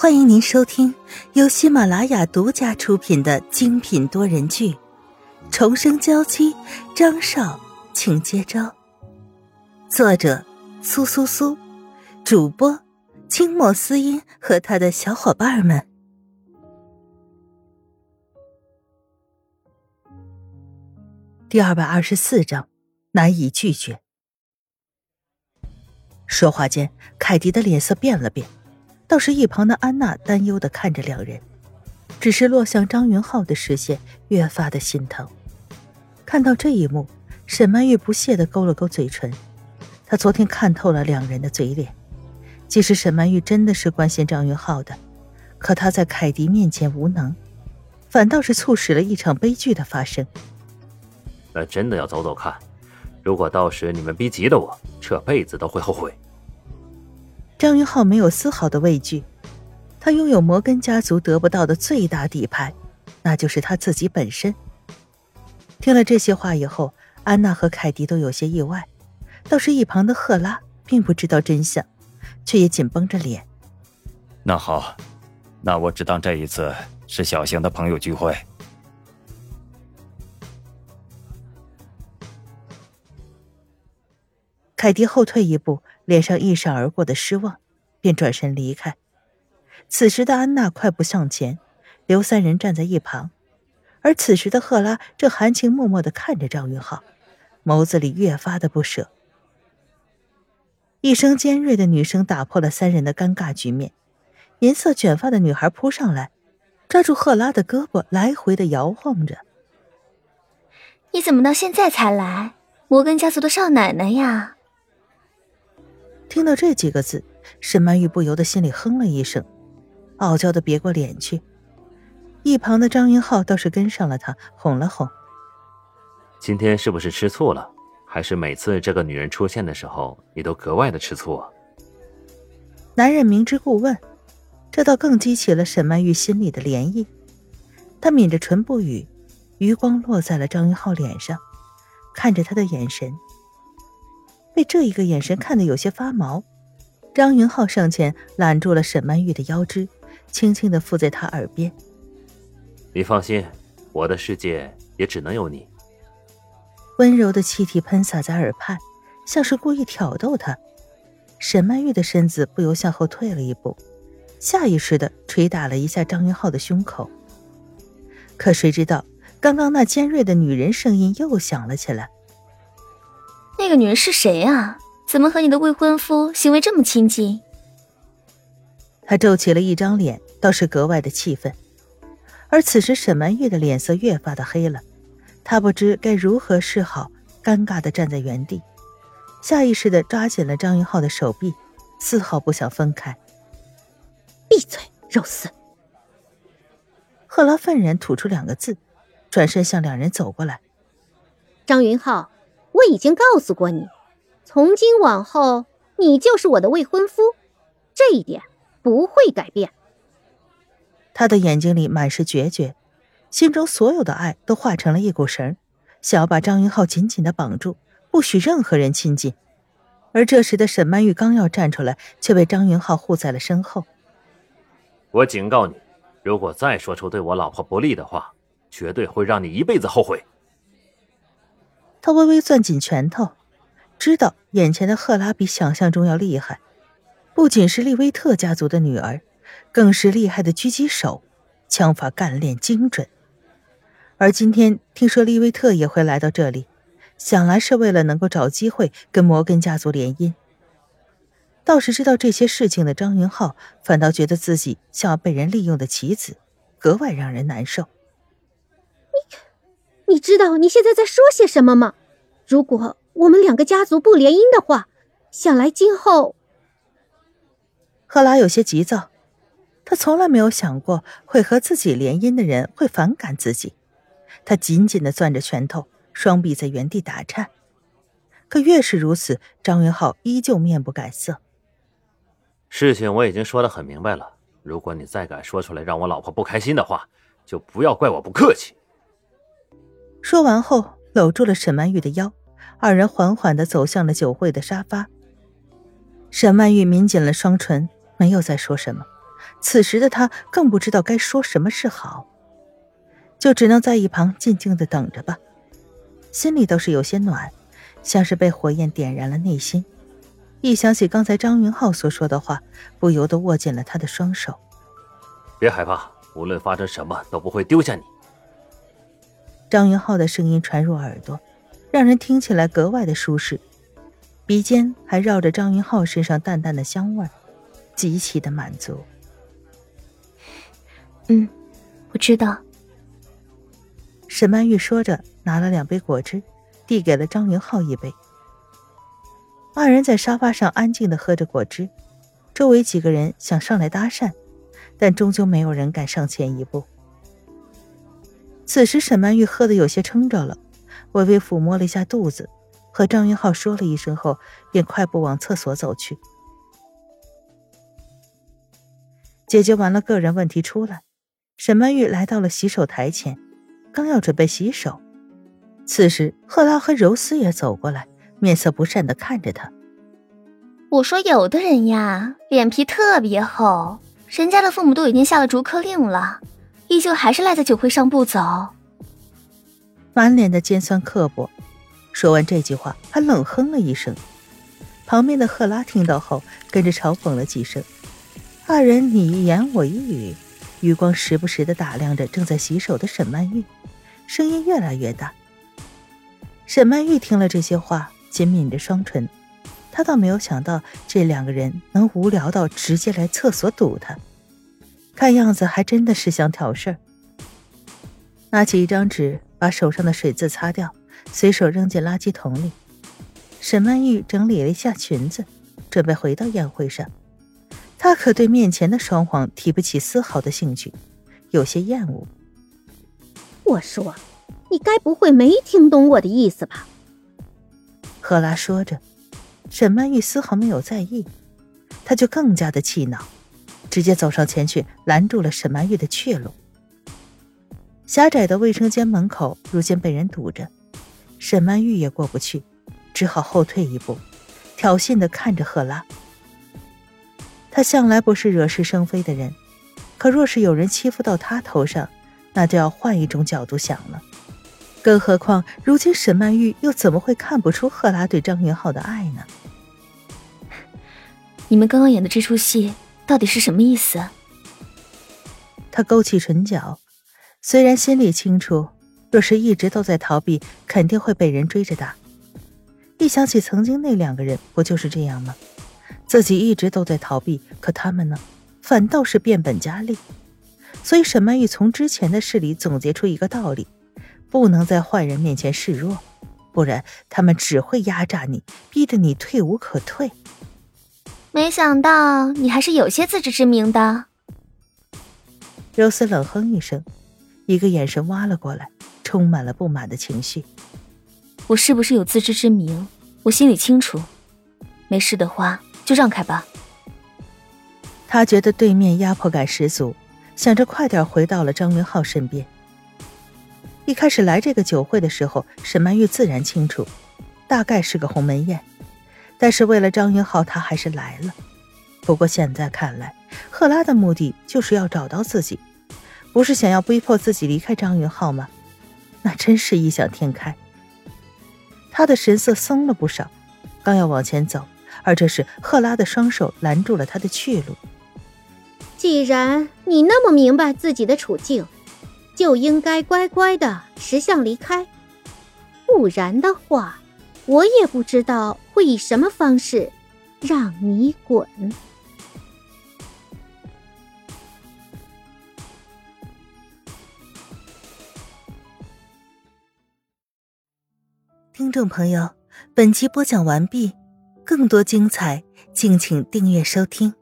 欢迎您收听由喜马拉雅独家出品的精品多人剧《重生娇妻》，张少，请接招。作者：苏苏苏，主播：清末思音和他的小伙伴们。第二百二十四章，难以拒绝。说话间，凯迪的脸色变了变。倒是一旁的安娜担忧的看着两人，只是落向张云浩的视线越发的心疼。看到这一幕，沈曼玉不屑的勾了勾嘴唇。她昨天看透了两人的嘴脸，即使沈曼玉真的是关心张云浩的，可她在凯迪面前无能，反倒是促使了一场悲剧的发生。那真的要走走看，如果到时你们逼急了我，这辈子都会后悔。张云浩没有丝毫的畏惧，他拥有摩根家族得不到的最大底牌，那就是他自己本身。听了这些话以后，安娜和凯迪都有些意外，倒是一旁的赫拉并不知道真相，却也紧绷着脸。那好，那我只当这一次是小型的朋友聚会。凯迪后退一步。脸上一闪而过的失望，便转身离开。此时的安娜快步向前，刘三人站在一旁，而此时的赫拉正含情脉脉的看着张云浩，眸子里越发的不舍。一声尖锐的女声打破了三人的尴尬局面。银色卷发的女孩扑上来，抓住赫拉的胳膊，来回的摇晃着。你怎么到现在才来？摩根家族的少奶奶呀！听到这几个字，沈曼玉不由得心里哼了一声，傲娇的别过脸去。一旁的张云浩倒是跟上了他，哄了哄：“今天是不是吃醋了？还是每次这个女人出现的时候，你都格外的吃醋啊？”男人明知故问，这倒更激起了沈曼玉心里的涟漪。她抿着唇不语，余光落在了张云浩脸上，看着他的眼神。被这一个眼神看得有些发毛，张云浩上前揽住了沈曼玉的腰肢，轻轻的附在她耳边：“你放心，我的世界也只能有你。”温柔的气体喷洒在耳畔，像是故意挑逗他。沈曼玉的身子不由向后退了一步，下意识的捶打了一下张云浩的胸口。可谁知道，刚刚那尖锐的女人声音又响了起来。那个女人是谁啊？怎么和你的未婚夫行为这么亲近？他皱起了一张脸，倒是格外的气愤。而此时沈曼玉的脸色越发的黑了，她不知该如何是好，尴尬的站在原地，下意识的抓紧了张云浩的手臂，丝毫不想分开。闭嘴，肉丝！赫拉愤然吐出两个字，转身向两人走过来。张云浩。我已经告诉过你，从今往后你就是我的未婚夫，这一点不会改变。他的眼睛里满是决绝，心中所有的爱都化成了一股绳，想要把张云浩紧紧的绑住，不许任何人亲近。而这时的沈曼玉刚要站出来，却被张云浩护在了身后。我警告你，如果再说出对我老婆不利的话，绝对会让你一辈子后悔。他微微攥紧拳头，知道眼前的赫拉比想象中要厉害，不仅是利威特家族的女儿，更是厉害的狙击手，枪法干练精准。而今天听说利威特也会来到这里，想来是为了能够找机会跟摩根家族联姻。倒是知道这些事情的张云浩，反倒觉得自己像被人利用的棋子，格外让人难受。你知道你现在在说些什么吗？如果我们两个家族不联姻的话，想来今后……赫拉有些急躁，她从来没有想过会和自己联姻的人会反感自己。他紧紧的攥着拳头，双臂在原地打颤。可越是如此，张云浩依旧面不改色。事情我已经说的很明白了，如果你再敢说出来让我老婆不开心的话，就不要怪我不客气。说完后，搂住了沈曼玉的腰，二人缓缓的走向了酒会的沙发。沈曼玉抿紧了双唇，没有再说什么，此时的他更不知道该说什么是好，就只能在一旁静静的等着吧。心里倒是有些暖，像是被火焰点燃了内心。一想起刚才张云浩所说的话，不由得握紧了他的双手。别害怕，无论发生什么都不会丢下你。张云浩的声音传入耳朵，让人听起来格外的舒适，鼻尖还绕着张云浩身上淡淡的香味，极其的满足。嗯，我知道。沈曼玉说着，拿了两杯果汁，递给了张云浩一杯。二人在沙发上安静的喝着果汁，周围几个人想上来搭讪。但终究没有人敢上前一步。此时，沈曼玉喝得有些撑着了，微微抚摸了一下肚子，和张云浩说了一声后，便快步往厕所走去。解决完了个人问题出来，沈曼玉来到了洗手台前，刚要准备洗手，此时赫拉和柔丝也走过来，面色不善的看着他。我说，有的人呀，脸皮特别厚。人家的父母都已经下了逐客令了，依旧还是赖在酒会上不走，满脸的尖酸刻薄。说完这句话，还冷哼了一声。旁边的赫拉听到后，跟着嘲讽了几声。二人你一言我一语，余光时不时的打量着正在洗手的沈曼玉，声音越来越大。沈曼玉听了这些话，紧抿着双唇。他倒没有想到这两个人能无聊到直接来厕所堵他，看样子还真的是想挑事儿。拿起一张纸，把手上的水渍擦掉，随手扔进垃圾桶里。沈曼玉整理了一下裙子，准备回到宴会上。她可对面前的双簧提不起丝毫的兴趣，有些厌恶。我说：“你该不会没听懂我的意思吧？”赫拉说着。沈曼玉丝毫没有在意，她就更加的气恼，直接走上前去拦住了沈曼玉的去路。狭窄的卫生间门口如今被人堵着，沈曼玉也过不去，只好后退一步，挑衅的看着赫拉。他向来不是惹是生非的人，可若是有人欺负到他头上，那就要换一种角度想了。更何况，如今沈曼玉又怎么会看不出赫拉对张云浩的爱呢？你们刚刚演的这出戏到底是什么意思？他勾起唇角，虽然心里清楚，若是一直都在逃避，肯定会被人追着打。一想起曾经那两个人，不就是这样吗？自己一直都在逃避，可他们呢，反倒是变本加厉。所以沈曼玉从之前的事里总结出一个道理。不能在坏人面前示弱，不然他们只会压榨你，逼得你退无可退。没想到你还是有些自知之明的。柔丝冷哼一声，一个眼神挖了过来，充满了不满的情绪。我是不是有自知之明？我心里清楚。没事的话就让开吧。他觉得对面压迫感十足，想着快点回到了张云浩身边。一开始来这个酒会的时候，沈曼玉自然清楚，大概是个鸿门宴。但是为了张云浩，他还是来了。不过现在看来，赫拉的目的就是要找到自己，不是想要逼迫自己离开张云浩吗？那真是异想天开。他的神色松了不少，刚要往前走，而这时赫拉的双手拦住了他的去路。既然你那么明白自己的处境。就应该乖乖的识相离开，不然的话，我也不知道会以什么方式让你滚。听众朋友，本集播讲完毕，更多精彩，敬请订阅收听。